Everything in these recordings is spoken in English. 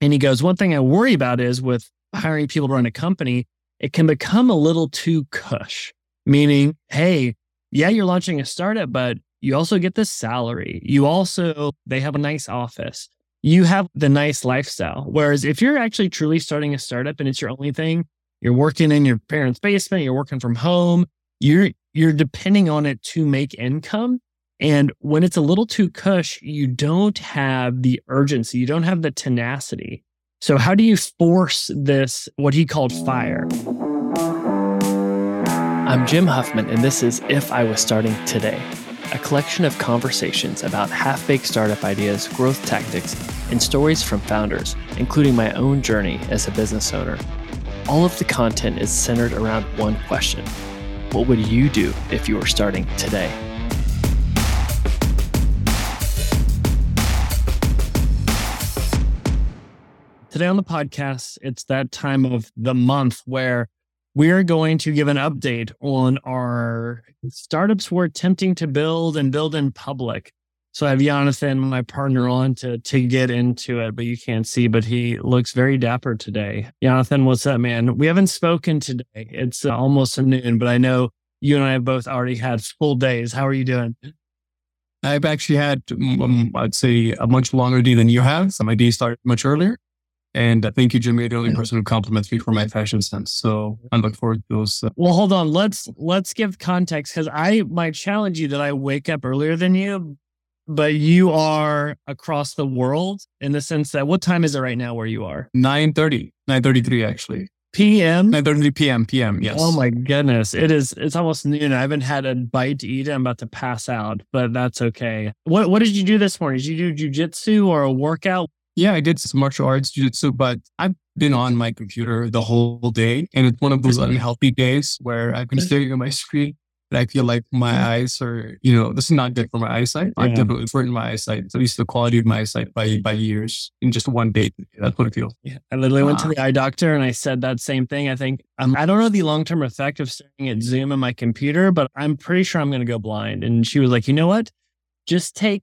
And he goes, one thing I worry about is with hiring people to run a company, it can become a little too cush, meaning, hey, yeah, you're launching a startup, but you also get the salary. You also, they have a nice office. You have the nice lifestyle. Whereas if you're actually truly starting a startup and it's your only thing, you're working in your parents' basement, you're working from home, you're, you're depending on it to make income. And when it's a little too cush, you don't have the urgency, you don't have the tenacity. So, how do you force this, what he called fire? I'm Jim Huffman, and this is If I Was Starting Today, a collection of conversations about half baked startup ideas, growth tactics, and stories from founders, including my own journey as a business owner. All of the content is centered around one question What would you do if you were starting today? Today on the podcast, it's that time of the month where we're going to give an update on our startups we're attempting to build and build in public. So I have Yonathan, my partner, on to to get into it, but you can't see, but he looks very dapper today. Yonathan, what's up, man? We haven't spoken today. It's uh, almost noon, but I know you and I have both already had full days. How are you doing? I've actually had, um, I'd say, a much longer day than you have. So my day started much earlier. And I think you, Jimmy, you're the only person who compliments me for my fashion sense. So I look forward to those. Uh, well, hold on. Let's let's give context because I might challenge you that I wake up earlier than you, but you are across the world in the sense that what time is it right now where you are? 9.30, 9.33 actually. PM? 9.33 p.m. p.m. Yes. Oh my goodness. It is, it's almost noon. I haven't had a bite to eat. I'm about to pass out, but that's okay. What, what did you do this morning? Did you do jujitsu or a workout? Yeah, I did some martial arts, jiu-jitsu, but I've been on my computer the whole day. And it's one of those mm-hmm. unhealthy days where I've been mm-hmm. staring at my screen and I feel like my mm-hmm. eyes are, you know, this is not good for my eyesight. Yeah. I definitely hurting my eyesight, at least the quality of my eyesight by by years in just one day. That's what it feels. Yeah. I literally went to ah. the eye doctor and I said that same thing. I think um, I don't know the long term effect of staring at Zoom on my computer, but I'm pretty sure I'm going to go blind. And she was like, you know what? Just take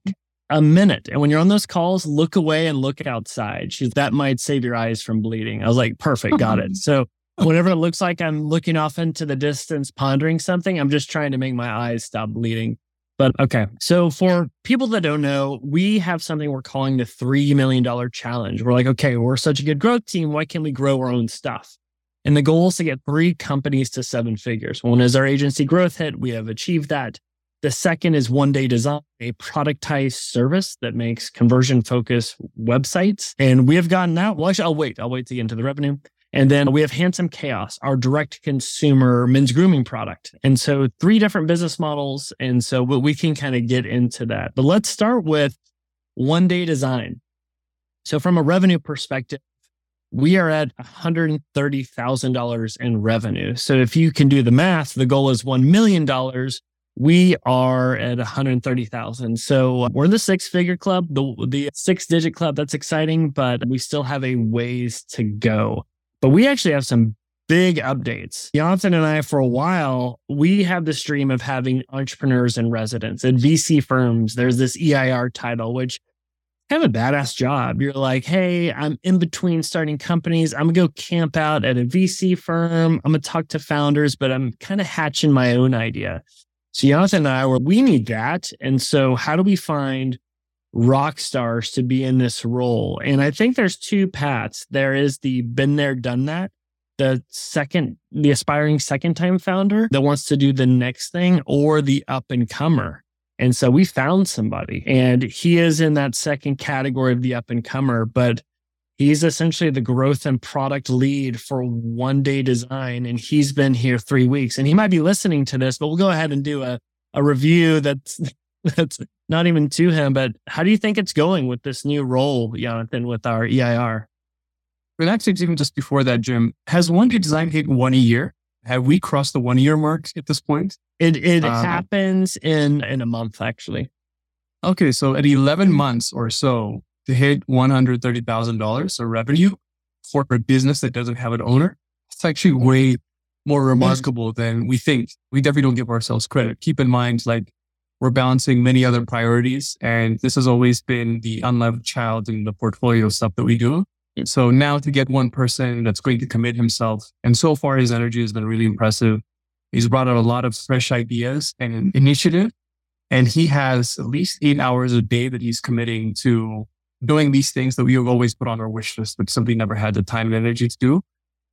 a minute. And when you're on those calls, look away and look outside. She's that might save your eyes from bleeding. I was like, perfect, got it. So whenever it looks like I'm looking off into the distance, pondering something, I'm just trying to make my eyes stop bleeding. But okay. So for people that don't know, we have something we're calling the $3 million challenge. We're like, okay, we're such a good growth team. Why can't we grow our own stuff? And the goal is to get three companies to seven figures. One is our agency GrowthHit. We have achieved that. The second is one day design, a productized service that makes conversion focused websites. And we have gotten that. Well, actually, I'll wait. I'll wait to get into the revenue. And then we have Handsome Chaos, our direct consumer men's grooming product. And so three different business models. And so we can kind of get into that. But let's start with one day design. So from a revenue perspective, we are at $130,000 in revenue. So if you can do the math, the goal is $1 million we are at 130,000. So uh, we're the six figure club, the, the six digit club. That's exciting, but we still have a ways to go. But we actually have some big updates. Yonathan and I, for a while, we have the dream of having entrepreneurs in residence at VC firms. There's this EIR title, which of a badass job. You're like, hey, I'm in between starting companies. I'm gonna go camp out at a VC firm. I'm gonna talk to founders, but I'm kind of hatching my own idea. So Yonathan and I were, we need that. And so how do we find rock stars to be in this role? And I think there's two paths. There is the been there, done that, the second, the aspiring second time founder that wants to do the next thing or the up and comer. And so we found somebody and he is in that second category of the up and comer, but He's essentially the growth and product lead for one day design. And he's been here three weeks and he might be listening to this, but we'll go ahead and do a, a review that's, that's not even to him. But how do you think it's going with this new role, Yonathan, with our EIR? Well, actually, even just before that, Jim, has one day design hit one a year? Have we crossed the one year mark at this point? It it um, happens in in a month, actually. Okay, so at eleven months or so, to hit $130,000 of revenue for a business that doesn't have an owner, it's actually way more mm-hmm. remarkable than we think. We definitely don't give ourselves credit. Keep in mind, like we're balancing many other priorities. And this has always been the unloved child in the portfolio stuff that we do. So now to get one person that's going to commit himself. And so far, his energy has been really impressive. He's brought out a lot of fresh ideas and initiative. And he has at least eight hours a day that he's committing to doing these things that we have always put on our wish list, but simply never had the time and energy to do.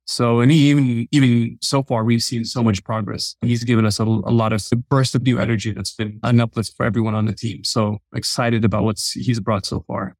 So, and even, even so far, we've seen so much progress. He's given us a, a lot of burst of new energy that's been an uplift for everyone on the team. So excited about what he's brought so far.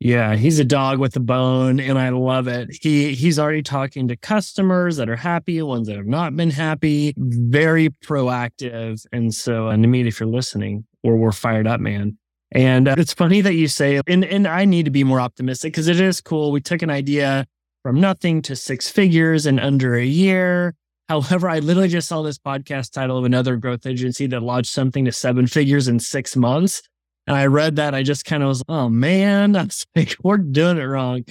Yeah, he's a dog with a bone, and I love it. He he's already talking to customers that are happy, ones that have not been happy. Very proactive, and so and Namit, if you're listening, or we're fired up, man. And uh, it's funny that you say, and and I need to be more optimistic because it is cool. We took an idea from nothing to six figures in under a year. However, I literally just saw this podcast title of another growth agency that launched something to seven figures in six months. And I read that. I just kind of was, oh man, like, we're doing it wrong.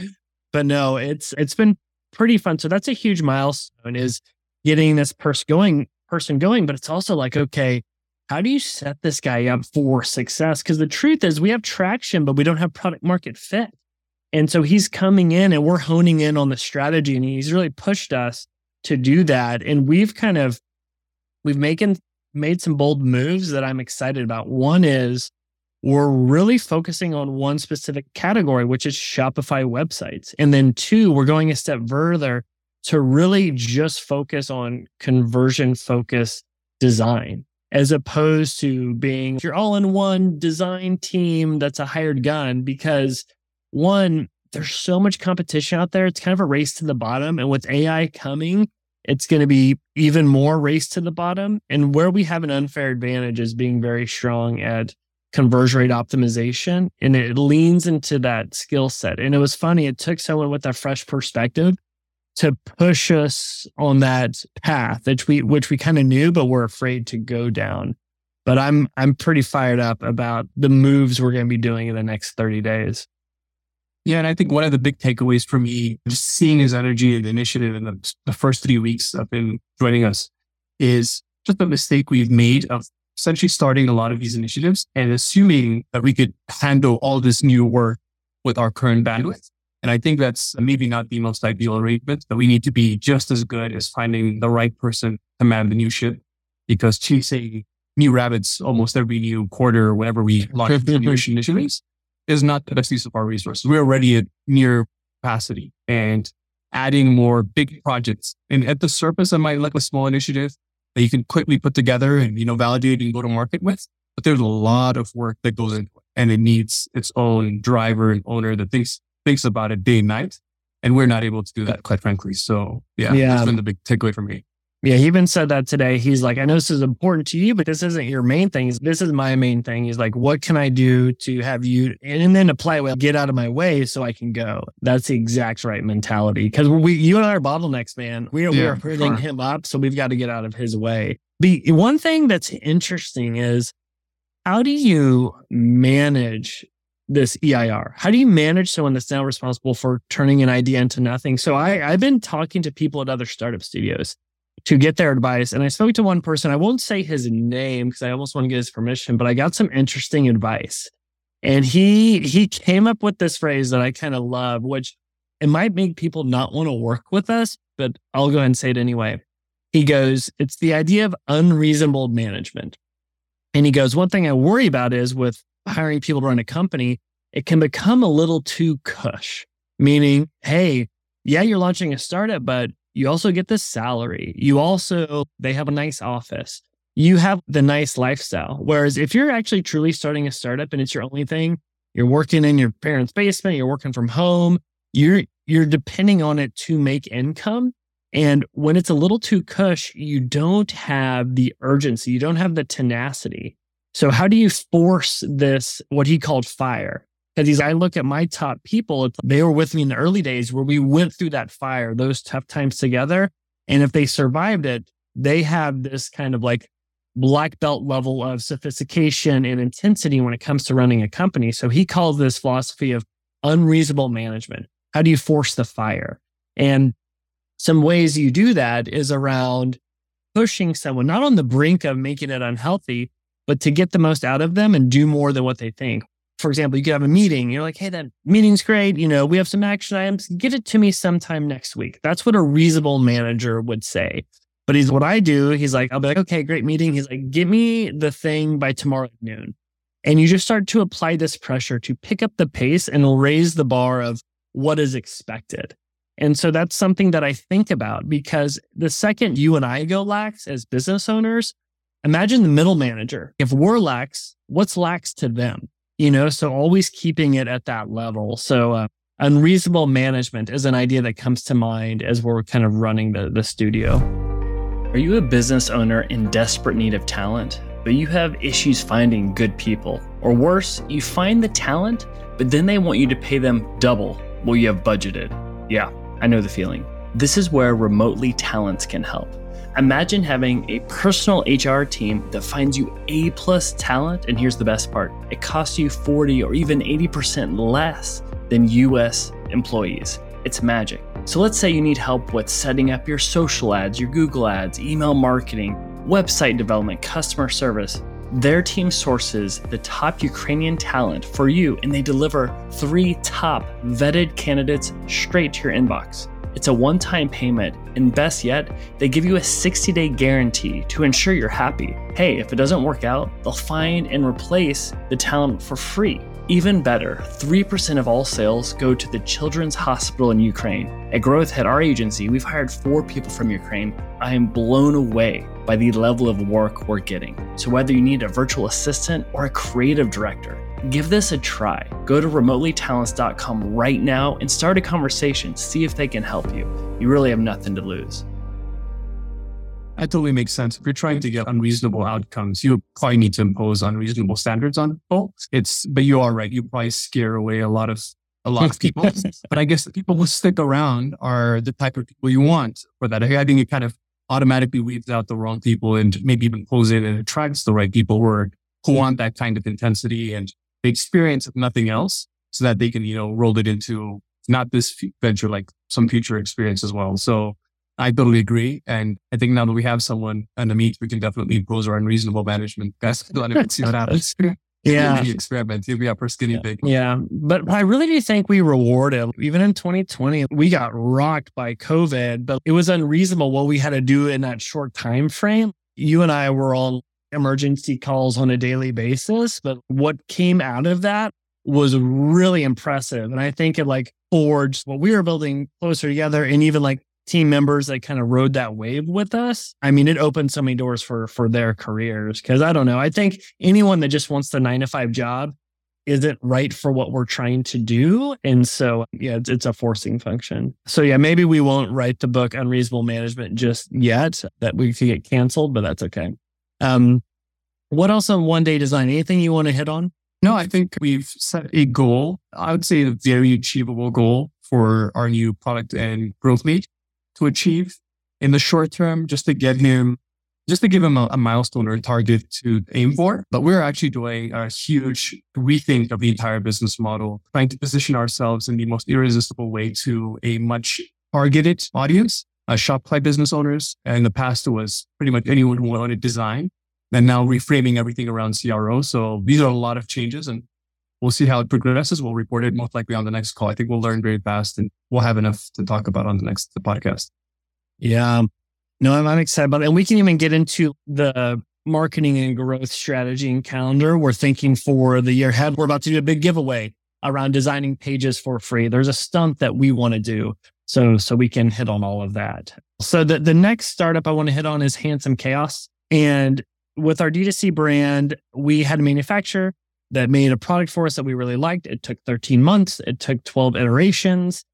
But no, it's it's been pretty fun. So that's a huge milestone is getting this person going, person going. But it's also like, okay, how do you set this guy up for success? Because the truth is we have traction, but we don't have product market fit. And so he's coming in and we're honing in on the strategy and he's really pushed us to do that. And we've kind of we've making made some bold moves that I'm excited about. One is we're really focusing on one specific category, which is Shopify websites. And then two, we're going a step further to really just focus on conversion focused design as opposed to being your all in one design team that's a hired gun. Because one, there's so much competition out there. It's kind of a race to the bottom. And with AI coming, it's going to be even more race to the bottom. And where we have an unfair advantage is being very strong at conversion rate optimization and it leans into that skill set. And it was funny, it took someone with a fresh perspective to push us on that path, which we which we kind of knew, but we're afraid to go down. But I'm I'm pretty fired up about the moves we're going to be doing in the next 30 days. Yeah, and I think one of the big takeaways for me, just seeing his energy and initiative in the, the first three weeks of him joining us, is just the mistake we've made of essentially starting a lot of these initiatives and assuming that we could handle all this new work with our current bandwidth. And I think that's maybe not the most ideal arrangement, but we need to be just as good as finding the right person to man the new ship because chasing new rabbits almost every new quarter or whenever we launch new initiatives is not the best use of our resources. We're already at near capacity and adding more big projects. And at the surface, I might look like a small initiative that you can quickly put together and, you know, validate and go to market with. But there's a lot of work that goes into it and it needs its own driver and owner that thinks, thinks about it day and night. And we're not able to do that, quite frankly. So yeah, yeah. that's been the big takeaway for me. Yeah, he even said that today. He's like, I know this is important to you, but this isn't your main thing. This is my main thing. He's like, what can I do to have you, and then apply well, get out of my way so I can go. That's the exact right mentality. Cause we, you and I are bottlenecks, man. We are, yeah, we are putting him up. So we've got to get out of his way. The one thing that's interesting is how do you manage this EIR? How do you manage someone that's now responsible for turning an idea into nothing? So I, I've been talking to people at other startup studios to get their advice. And I spoke to one person. I won't say his name because I almost want to get his permission, but I got some interesting advice. And he he came up with this phrase that I kind of love, which it might make people not want to work with us, but I'll go ahead and say it anyway. He goes, it's the idea of unreasonable management. And he goes, one thing I worry about is with hiring people to run a company, it can become a little too cush, meaning, hey, yeah, you're launching a startup, but you also get the salary. You also, they have a nice office. You have the nice lifestyle. Whereas if you're actually truly starting a startup and it's your only thing, you're working in your parents' basement, you're working from home, you're, you're depending on it to make income. And when it's a little too cush, you don't have the urgency, you don't have the tenacity. So how do you force this, what he called fire? Because he's, I look at my top people, they were with me in the early days where we went through that fire, those tough times together. And if they survived it, they have this kind of like black belt level of sophistication and intensity when it comes to running a company. So he calls this philosophy of unreasonable management. How do you force the fire? And some ways you do that is around pushing someone not on the brink of making it unhealthy, but to get the most out of them and do more than what they think. for example, you could have a meeting. You're like, hey, that meeting's great. You know, we have some action items. Get it to me sometime next week. That's what a reasonable manager would say. But he's what I do. He's like, I'll be like, okay, great meeting. He's like, give me the thing by tomorrow at noon. And you just start to apply this pressure to pick up the pace and raise the bar of what is expected. And so that's something that I think about because the second you and I go lax as business owners, imagine the middle manager. If we're lax, what's lax to them? You know, so always keeping it at that level. So, uh, unreasonable management is an idea that comes to mind as we're kind of running the, the studio. Are you a business owner in desperate need of talent, but you have issues finding good people? Or worse, you find the talent, but then they want you to pay them double what you have budgeted? Yeah, I know the feeling. This is where Remotely Talents can help. Imagine having a personal HR team that finds you A plus talent, and here's the best part it costs you 40 or even 80% less than US employees. It's magic. So let's say you need help with setting up your social ads, your Google ads, email marketing, website development, customer service. Their team sources the top Ukrainian talent for you and they deliver three top vetted candidates straight to your inbox. It's a one time payment, and best yet, they give you a 60 day guarantee to ensure you're happy. Hey, if it doesn't work out, they'll find and replace the talent for free. Even better, 3% of all sales go to the Children's Hospital in Ukraine. At GrowthHit our agency, we've hired four people from Ukraine. I am blown away by the level of work we're getting. So, whether you need a virtual assistant or a creative director, give this a try. Go to remotelytalents.com right now and start a conversation. See if they can help you. You really have nothing to lose. That totally makes sense. If you're trying to get unreasonable outcomes, you probably need to impose unreasonable standards on people. It's, but you are right. You probably scare away a lot of a lot of people. but I guess the people who stick around are the type of people you want for that. I think it kind of automatically weeds out the wrong people and maybe even pulls in and attracts the right people who are, who want that kind of intensity and the experience of nothing else so that they can, you know, roll it into not this venture, like some future experience as well. So I totally agree. And I think now that we have someone on the meet, we can definitely impose our unreasonable management. Guys, let's see what happens. Yeah. experiment. You'll be our first guinea pig. Yeah. But I really do think we rewarded, even in 2020, we got rocked by COVID, but it was unreasonable what we had to do in that short time frame. You and I were on emergency calls on a daily basis, but what came out of that was really impressive. And I think it like forged what we were building closer together and even like team members that kind of rode that wave with us. I mean, it opened so many doors for for their careers. Cause I don't know. I think anyone that just wants the nine to five job isn't right for what we're trying to do. And so, yeah, it's, it's a forcing function. So, yeah, maybe we won't write the book Unreasonable Management just yet, that we could get canceled, but that's okay. Um, what else on one day design? Anything you want to hit on? No, I think we've set a goal. I would say a very achievable goal for our new product and growth lead to achieve in the short term, just to get him, just to give him a, a milestone or a target to aim for. But we're actually doing a huge rethink of the entire business model, trying to position ourselves in the most irresistible way to a much targeted audience. Uh, Shopify business owners. And in the past, it was pretty much anyone who wanted design and now reframing everything around CRO. So these are a lot of changes and we'll see how it progresses. We'll report it most likely on the next call. I think we'll learn very fast and we'll have enough to talk about on the next the podcast. Yeah. No, I'm, I'm excited about it. And we can even get into the marketing and growth strategy and calendar. We're thinking for the year ahead. We're about to do a big giveaway around designing pages for free. There's a stunt that we want to do. So, so we can hit on all of that. So the, the next startup I want to hit on is Handsome Chaos. And with our D2C brand, we had a manufacturer that made a product for us that we really liked. It took 13 months, it took 12 iterations.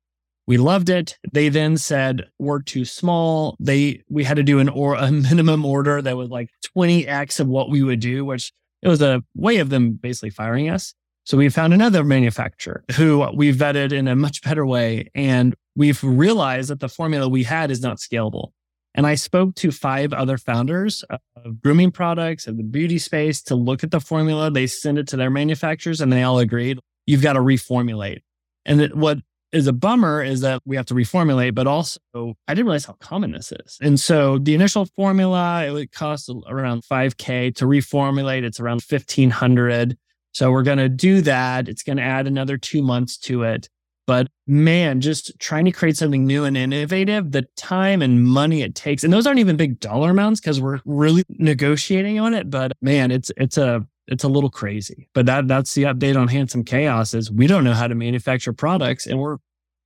We loved it. They then said we're too small. They we had to do an or a minimum order that was like 20x of what we would do, which it was a way of them basically firing us. So we found another manufacturer who we vetted in a much better way. And we've realized that the formula we had is not scalable. And I spoke to five other founders of grooming products of the beauty space to look at the formula. They send it to their manufacturers and they all agreed, you've got to reformulate. And that what is a bummer is that we have to reformulate, but also I didn't realize how common this is. And so the initial formula, it would cost around 5K to reformulate. It's around 1500. So we're going to do that. It's going to add another two months to it. But man, just trying to create something new and innovative, the time and money it takes, and those aren't even big dollar amounts because we're really negotiating on it. But man, it's it's a it's a little crazy. But that that's the update on Handsome Chaos is we don't know how to manufacture products, and we're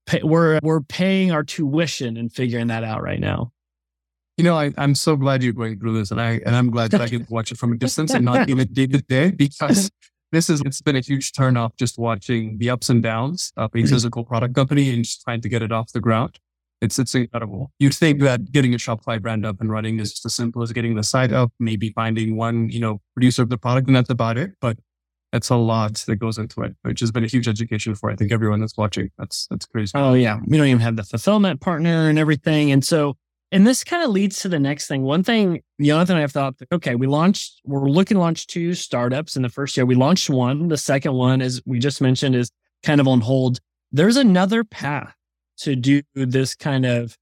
pay, we're we're paying our tuition and figuring that out right now. You know, I, I'm so glad you're going through this, and I and I'm glad that I can watch it from a distance and not even day to day because this is it's been a huge turnoff just watching the ups and downs of a mm-hmm. physical product company and just trying to get it off the ground. It's it's incredible. You'd think that getting a Shopify brand up and running is just as simple as getting the site up, maybe finding one, you know, producer of the product, and that's about it. But that's a lot that goes into it, which has been a huge education for I think everyone that's watching. That's that's crazy. Oh yeah, we don't even have the fulfillment partner and everything, and so and this kind of leads to the next thing. One thing, Yonathan and I have thought, okay, we launched, we're looking to launch two startups in the first year. We launched one. The second one, as we just mentioned, is kind of on hold. There's another path to do this kind of,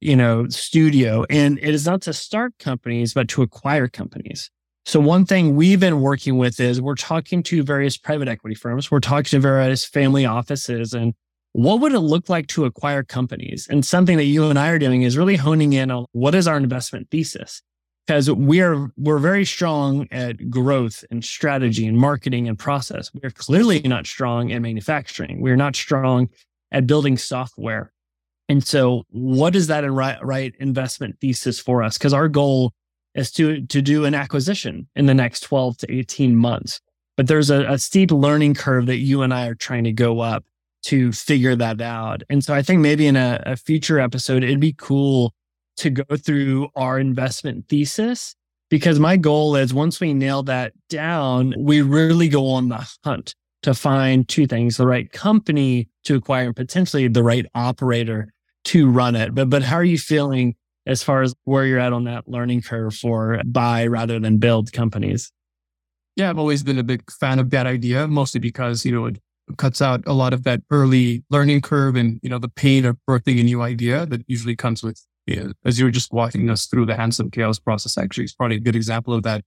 you know, studio. And it is not to start companies, but to acquire companies. So one thing we've been working with is we're talking to various private equity firms. We're talking to various family offices and what would it look like to acquire companies? And something that you and I are doing is really honing in on what is our investment thesis? Because we are we're very strong at growth and strategy and marketing and process. We're clearly not strong in manufacturing. We're not strong at building software. And so what is that right, right investment thesis for us? Because our goal is to to do an acquisition in the next 12 to 18 months. But there's a, a steep learning curve that you and I are trying to go up to figure that out. And so I think maybe in a, a future episode, it'd be cool to go through our investment thesis because my goal is once we nail that down, we really go on the hunt to find two things the right company to acquire and potentially the right operator to run it. But but how are you feeling as far as where you're at on that learning curve for buy rather than build companies? Yeah, I've always been a big fan of that idea, mostly because, you know, cuts out a lot of that early learning curve and, you know, the pain of birthing a new idea that usually comes with, you know, as you were just walking us through the handsome chaos process, actually, it's probably a good example of that.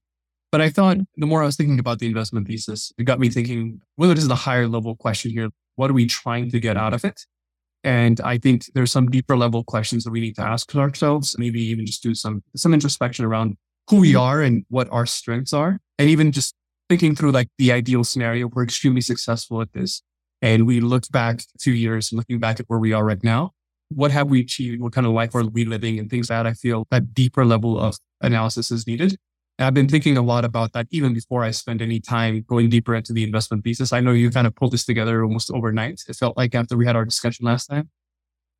But I thought the more I was thinking about the investment thesis, it got me thinking, well, it is the higher level question here. What are we trying to get out of it? And I think there's some deeper level questions that we need to ask ourselves, maybe even just do some, some introspection around who we are and what our strengths are. And even just thinking through like the ideal scenario, we're extremely successful at this. And we looked back two years, looking back at where we are right now. What have we achieved? What kind of life are we living and things that I feel that deeper level of analysis is needed. And I've been thinking a lot about that even before I spend any time going deeper into the investment thesis. I know you kind of pulled this together almost overnight. It felt like after we had our discussion last time.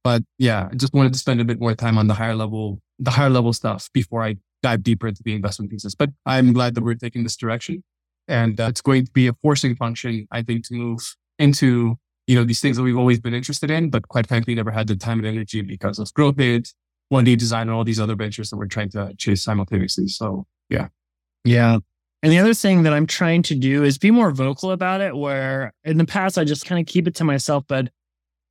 But yeah, I just wanted to spend a bit more time on the higher level, the higher level stuff before I dive deeper into the investment thesis. But I'm glad that we're taking this direction. And uh, it's going to be a forcing function, I think, to move into, you know, these things that we've always been interested in, but quite frankly, never had the time and energy because of GrowthHit, 1D design, and all these other ventures that we're trying to chase simultaneously. So yeah. Yeah. And the other thing that I'm trying to do is be more vocal about it, where in the past, I just kind of keep it to myself, but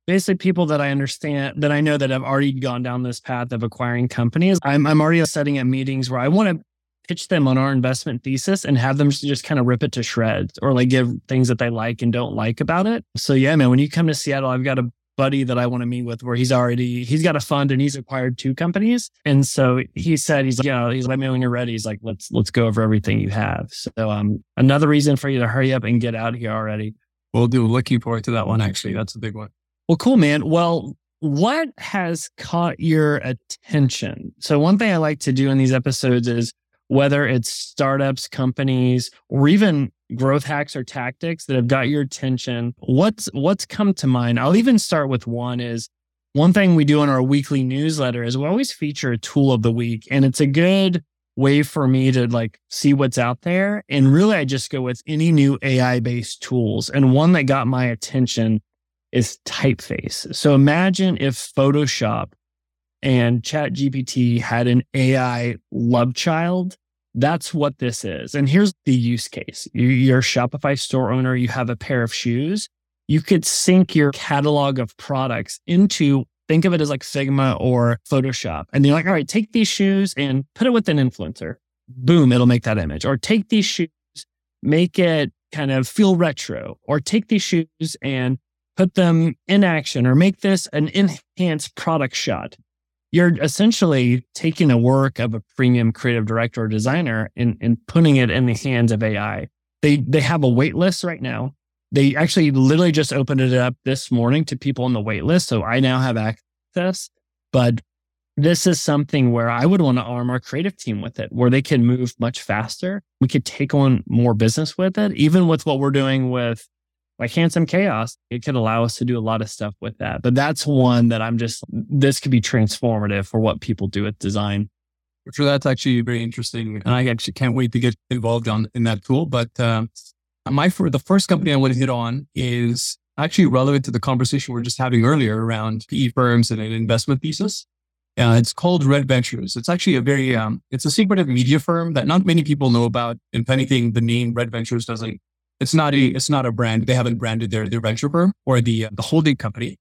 basically people that I understand that I know that have already gone down this path of acquiring companies. I'm, I'm already setting at meetings where I want to pitch them on our investment thesis and have them just kind of rip it to shreds or like give things that they like and don't like about it. So yeah, man, when you come to Seattle, I've got a buddy that I want to meet with where he's already he's got a fund and he's acquired two companies. And so he said he's like, you know, he's like, when you're ready, he's like, let's let's go over everything you have. So um another reason for you to hurry up and get out here already. We'll do looking forward to that one actually. That's a big one. Well, cool, man. Well, what has caught your attention? So one thing I like to do in these episodes is whether it's startups, companies, or even growth hacks or tactics that have got your attention. What's what's come to mind? I'll even start with one is one thing we do in our weekly newsletter is we always feature a tool of the week and it's a good way for me to like see what's out there and really I just go with any new AI based tools and one that got my attention is typeface. So imagine if Photoshop and Chat GPT had an AI love child. That's what this is. And here's the use case. You're a Shopify store owner. You have a pair of shoes. You could sync your catalog of products into, think of it as like Figma or Photoshop. And you're like, all right, take these shoes and put it with an influencer. Boom, it'll make that image. Or take these shoes, make it kind of feel retro or take these shoes and put them in action or make this an enhanced product shot. You're essentially taking the work of a premium creative director or designer and, and putting it in the hands of AI. They they have a wait list right now. They actually literally just opened it up this morning to people on the wait list. So I now have access. But this is something where I would want to arm our creative team with it, where they can move much faster. We could take on more business with it, even with what we're doing with like Handsome Chaos. It could allow us to do a lot of stuff with that. But that's one that I'm just, this could be transformative for what people do with design. Sure, that's actually very interesting, and I actually can't wait to get involved on in that tool. But um, my for the first company I want to hit on is actually relevant to the conversation we are just having earlier around PE firms and an investment thesis. Uh, it's called Red Ventures. It's actually a very, um, it's a secretive media firm that not many people know about. If anything, the name Red Ventures doesn't, it's not a, it's not a brand. They haven't branded their, their venture firm or the, uh, the holding company.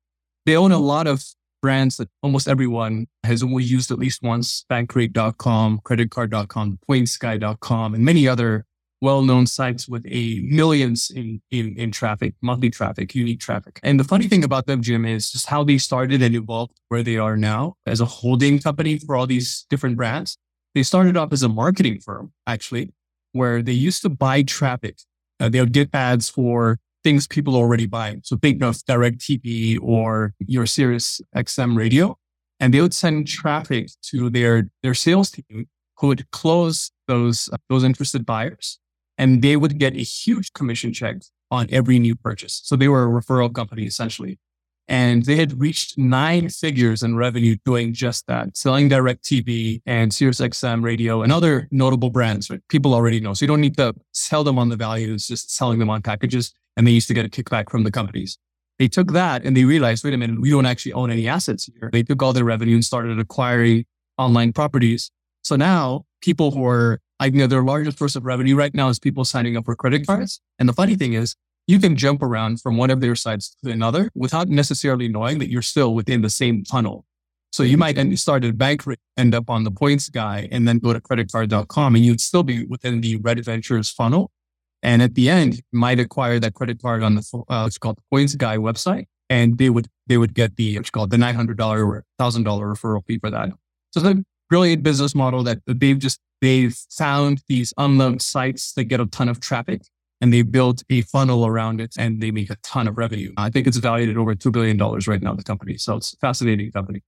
They own a lot of brands that almost everyone has only used at least once, bankrate.com, creditcard.com, pointsguy.com, and many other well-known sites with a millions in, in, in traffic, monthly traffic, unique traffic. And the funny thing about them, Jim, is just how they started and evolved where they are now as a holding company for all these different brands. They started off as a marketing firm, actually, where they used to buy traffic. Uh, they would get ads for things people are already buying. So think of Direct TV or your Sirius XM radio, and they would send traffic to their, their sales team who would close those, uh, those interested buyers and they would get a huge commission check on every new purchase. So they were a referral company essentially. And they had reached nine figures in revenue doing just that, selling direct TV and SiriusXM radio and other notable brands, right? People already know. So you don't need to sell them on the values, just selling them on packages. And they used to get a kickback from the companies. They took that and they realized, wait a minute, we don't actually own any assets here. They took all their revenue and started acquiring online properties. So now people who are, I know their largest source of revenue right now is people signing up for credit cards. And the funny thing is you can jump around from one of their sites to another without necessarily knowing that you're still within the same tunnel. So you might start at bank, end up on the points guy, and then go to creditcard.com, and you'd still be within the Red Ventures funnel. And at the end, you might acquire that credit card on the uh, it's called the Points Guy website, and they would they would get the it's called the nine hundred dollar or thousand dollar referral fee for that. So it's a brilliant business model that they've just they've found these unloved sites that get a ton of traffic and they built a funnel around it and they make a ton of revenue. I think it's valued at over $2 billion right now, the company. So it's a fascinating company.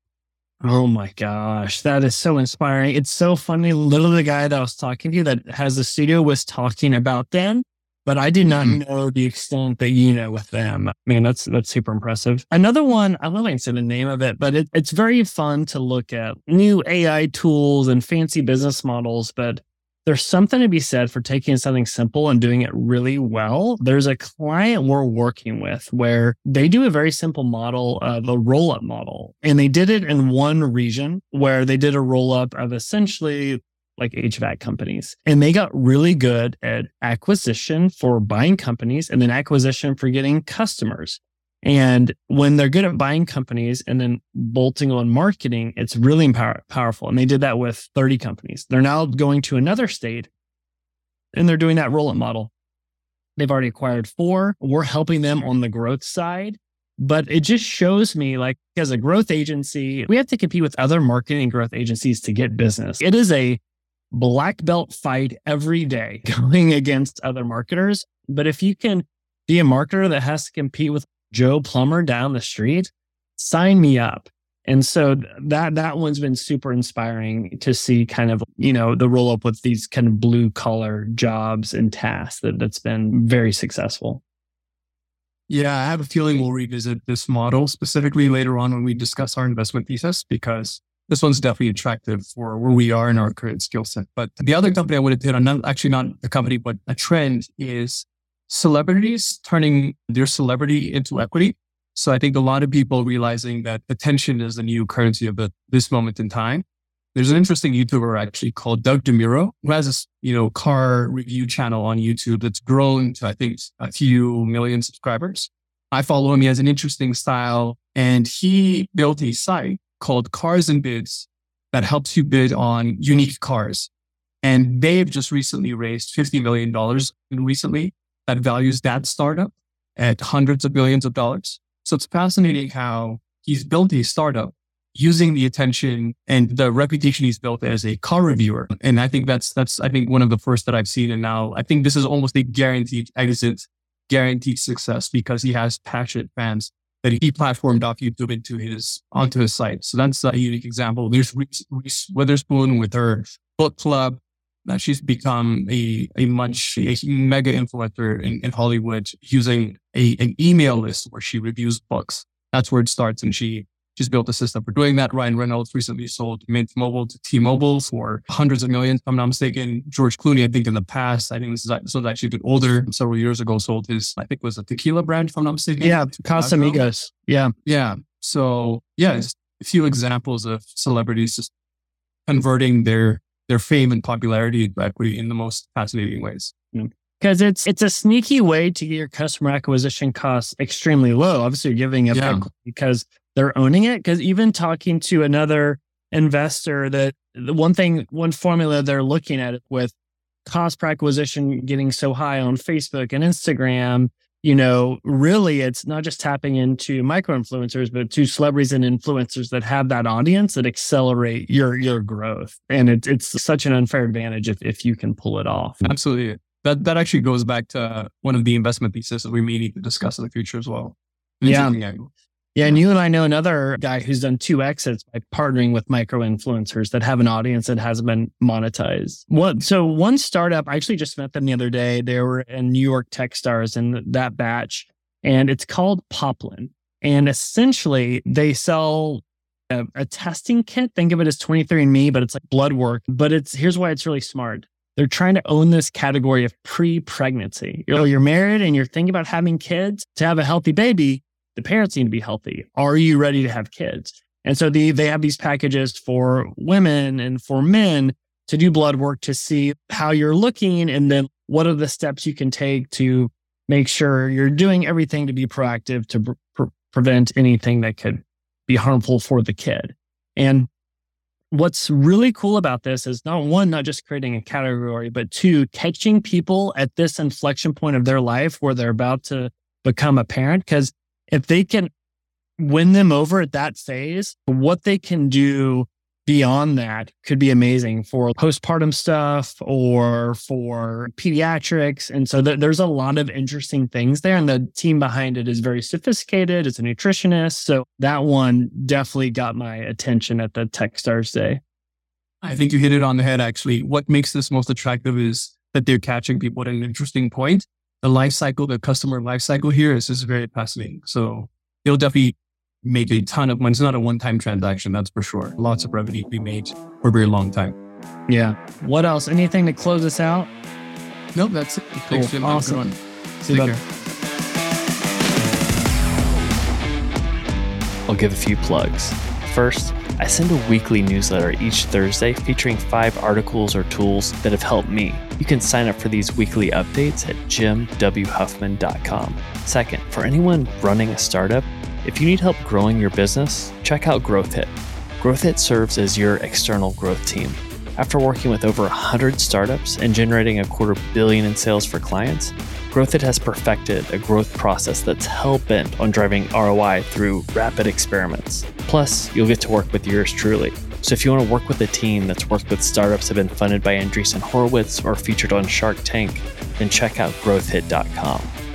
Oh my gosh, that is so inspiring. It's so funny. Literally, the guy that I was talking to that has the studio was talking about them, but I did not mm-hmm. know the extent that you know with them. Man, that's that's super impressive. Another one, I don't say the name of it, but it, it's very fun to look at new AI tools and fancy business models. But there's something to be said for taking something simple and doing it really well. There's a client we're working with where they do a very simple model of a roll up model. And they did it in one region where they did a roll up of essentially like HVAC companies. And they got really good at acquisition for buying companies and then acquisition for getting customers. And when they're good at buying companies and then bolting on marketing, it's really power- powerful. And they did that with 30 companies. They're now going to another state and they're doing that roll up model. They've already acquired four. We're helping them on the growth side. But it just shows me like as a growth agency, we have to compete with other marketing growth agencies to get business. It is a black belt fight every day going against other marketers. But if you can be a marketer that has to compete with Joe Plumber down the street, sign me up. And so that that one's been super inspiring to see kind of, you know, the roll up with these kind of blue collar jobs and tasks that, that's been very successful. Yeah, I have a feeling we'll revisit this model specifically later on when we discuss our investment thesis because this one's definitely attractive for where we are in our current skill set. But the other company I wanted to hit on, not, actually not a company, but a trend is celebrities turning their celebrity into equity. So I think a lot of people realizing that attention is the new currency of the, this moment in time. There's an interesting YouTuber actually called Doug DeMuro who has this, you know, car review channel on YouTube that's grown to, I think, a few million subscribers. I follow him. He has an interesting style and he built a site called Cars and Bids that helps you bid on unique cars. And they've just recently raised $50 million recently that values that startup at hundreds of billions of dollars. So it's fascinating how he's built a startup using the attention and the reputation he's built as a car reviewer. And I think that's, that's, I think one of the first that I've seen. And now I think this is almost a guaranteed exit, guaranteed success because he has passionate fans that he platformed off YouTube into his, onto his site. So that's a unique example. There's Reese, Reese Witherspoon with her book club that she's become a, a much, a mega influencer in, in Hollywood using a, an email list where she reviews books. That's where it starts. And she She's built a system for doing that. Ryan Reynolds recently sold Mint Mobile to T-Mobile for hundreds of millions. If I'm not mistaken. George Clooney, I think in the past, I think this is, was actually a bit older, several years ago, sold his, I think was a tequila brand, if I'm not mistaken. Yeah, Casamigos. Yeah. Yeah. So yeah, just a few examples of celebrities just converting their their fame and popularity into equity in the most fascinating ways. Because it's it's a sneaky way to get your customer acquisition costs extremely low. Obviously, you're giving it Yeah. because they're owning it. Because even talking to another investor, that the one thing, one formula they're looking at it with cost per acquisition getting so high on Facebook and Instagram, you know, really it's not just tapping into micro influencers, but to celebrities and influencers that have that audience that accelerate your your growth. And it, it's such an unfair advantage if, if you can pull it off. Absolutely. That that actually goes back to uh, one of the investment theses that we may need to discuss in the future as well. Yeah. Yeah, and you and I know another guy who's done two exits by partnering with micro influencers that have an audience that hasn't been monetized. What? So one startup, I actually just met them the other day. They were in New York Techstars in that batch, and it's called Poplin. And essentially, they sell a, a testing kit. Think of it as 23andMe, but it's like blood work. But it's here's why it's really smart. They're trying to own this category of pre-pregnancy. You know, you're married and you're thinking about having kids to have a healthy baby the parents need to be healthy. Are you ready to have kids? And so the, they have these packages for women and for men to do blood work to see how you're looking and then what are the steps you can take to make sure you're doing everything to be proactive to pre- pre- prevent anything that could be harmful for the kid. And what's really cool about this is not one, not just creating a category, but two, catching people at this inflection point of their life where they're about to become a parent. Because if they can win them over at that phase, what they can do beyond that could be amazing for postpartum stuff or for pediatrics. And so th- there's a lot of interesting things there. And the team behind it is very sophisticated. It's a nutritionist. So that one definitely got my attention at the Techstars Day. I think you hit it on the head, actually. What makes this most attractive is that they're catching people at an interesting point. The life cycle, the customer life cycle here is just very fascinating. So it'll definitely make a ton of money. It's not a one time transaction, that's for sure. Lots of revenue to be made for a very long time. Yeah. What else? Anything to close us out? Nope, that's it. Cool. Jim. Have a good Awesome. See you, Take bud. care. I'll give a few plugs. First, I send a weekly newsletter each Thursday featuring five articles or tools that have helped me. You can sign up for these weekly updates at jimwhuffman.com. Second, for anyone running a startup, if you need help growing your business, check out GrowthHit. GrowthHit serves as your external growth team. After working with over 100 startups and generating a quarter billion in sales for clients, GrowthHit has perfected a growth process that's hell bent on driving ROI through rapid experiments. Plus, you'll get to work with yours truly. So if you want to work with a team that's worked with startups that have been funded by Andreessen Horowitz or featured on Shark Tank, then check out growthhit.com.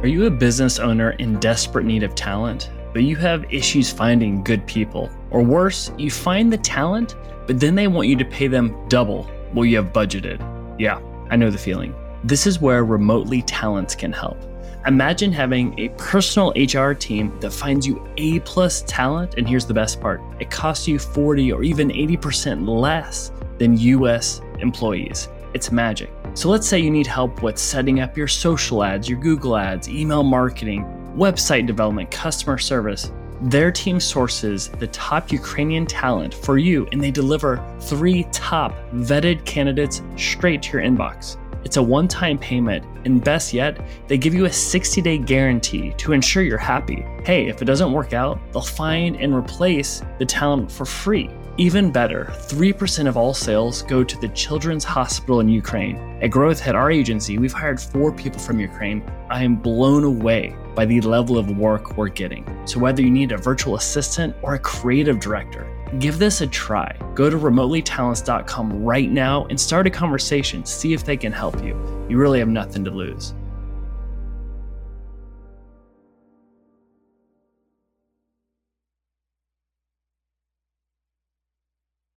Are you a business owner in desperate need of talent, but you have issues finding good people? Or worse, you find the talent, but then they want you to pay them double what you have budgeted? Yeah, I know the feeling. This is where Remotely Talents can help. Imagine having a personal HR team that finds you A plus talent, and here's the best part it costs you 40 or even 80% less than US employees. It's magic. So let's say you need help with setting up your social ads, your Google ads, email marketing, website development, customer service. Their team sources the top Ukrainian talent for you and they deliver three top vetted candidates straight to your inbox. It's a one time payment, and best yet, they give you a 60 day guarantee to ensure you're happy. Hey, if it doesn't work out, they'll find and replace the talent for free. Even better, 3% of all sales go to the Children's Hospital in Ukraine. At GrowthHit our agency, we've hired four people from Ukraine. I am blown away by the level of work we're getting. So, whether you need a virtual assistant or a creative director, give this a try. Go to remotelytalents.com right now and start a conversation. See if they can help you. You really have nothing to lose.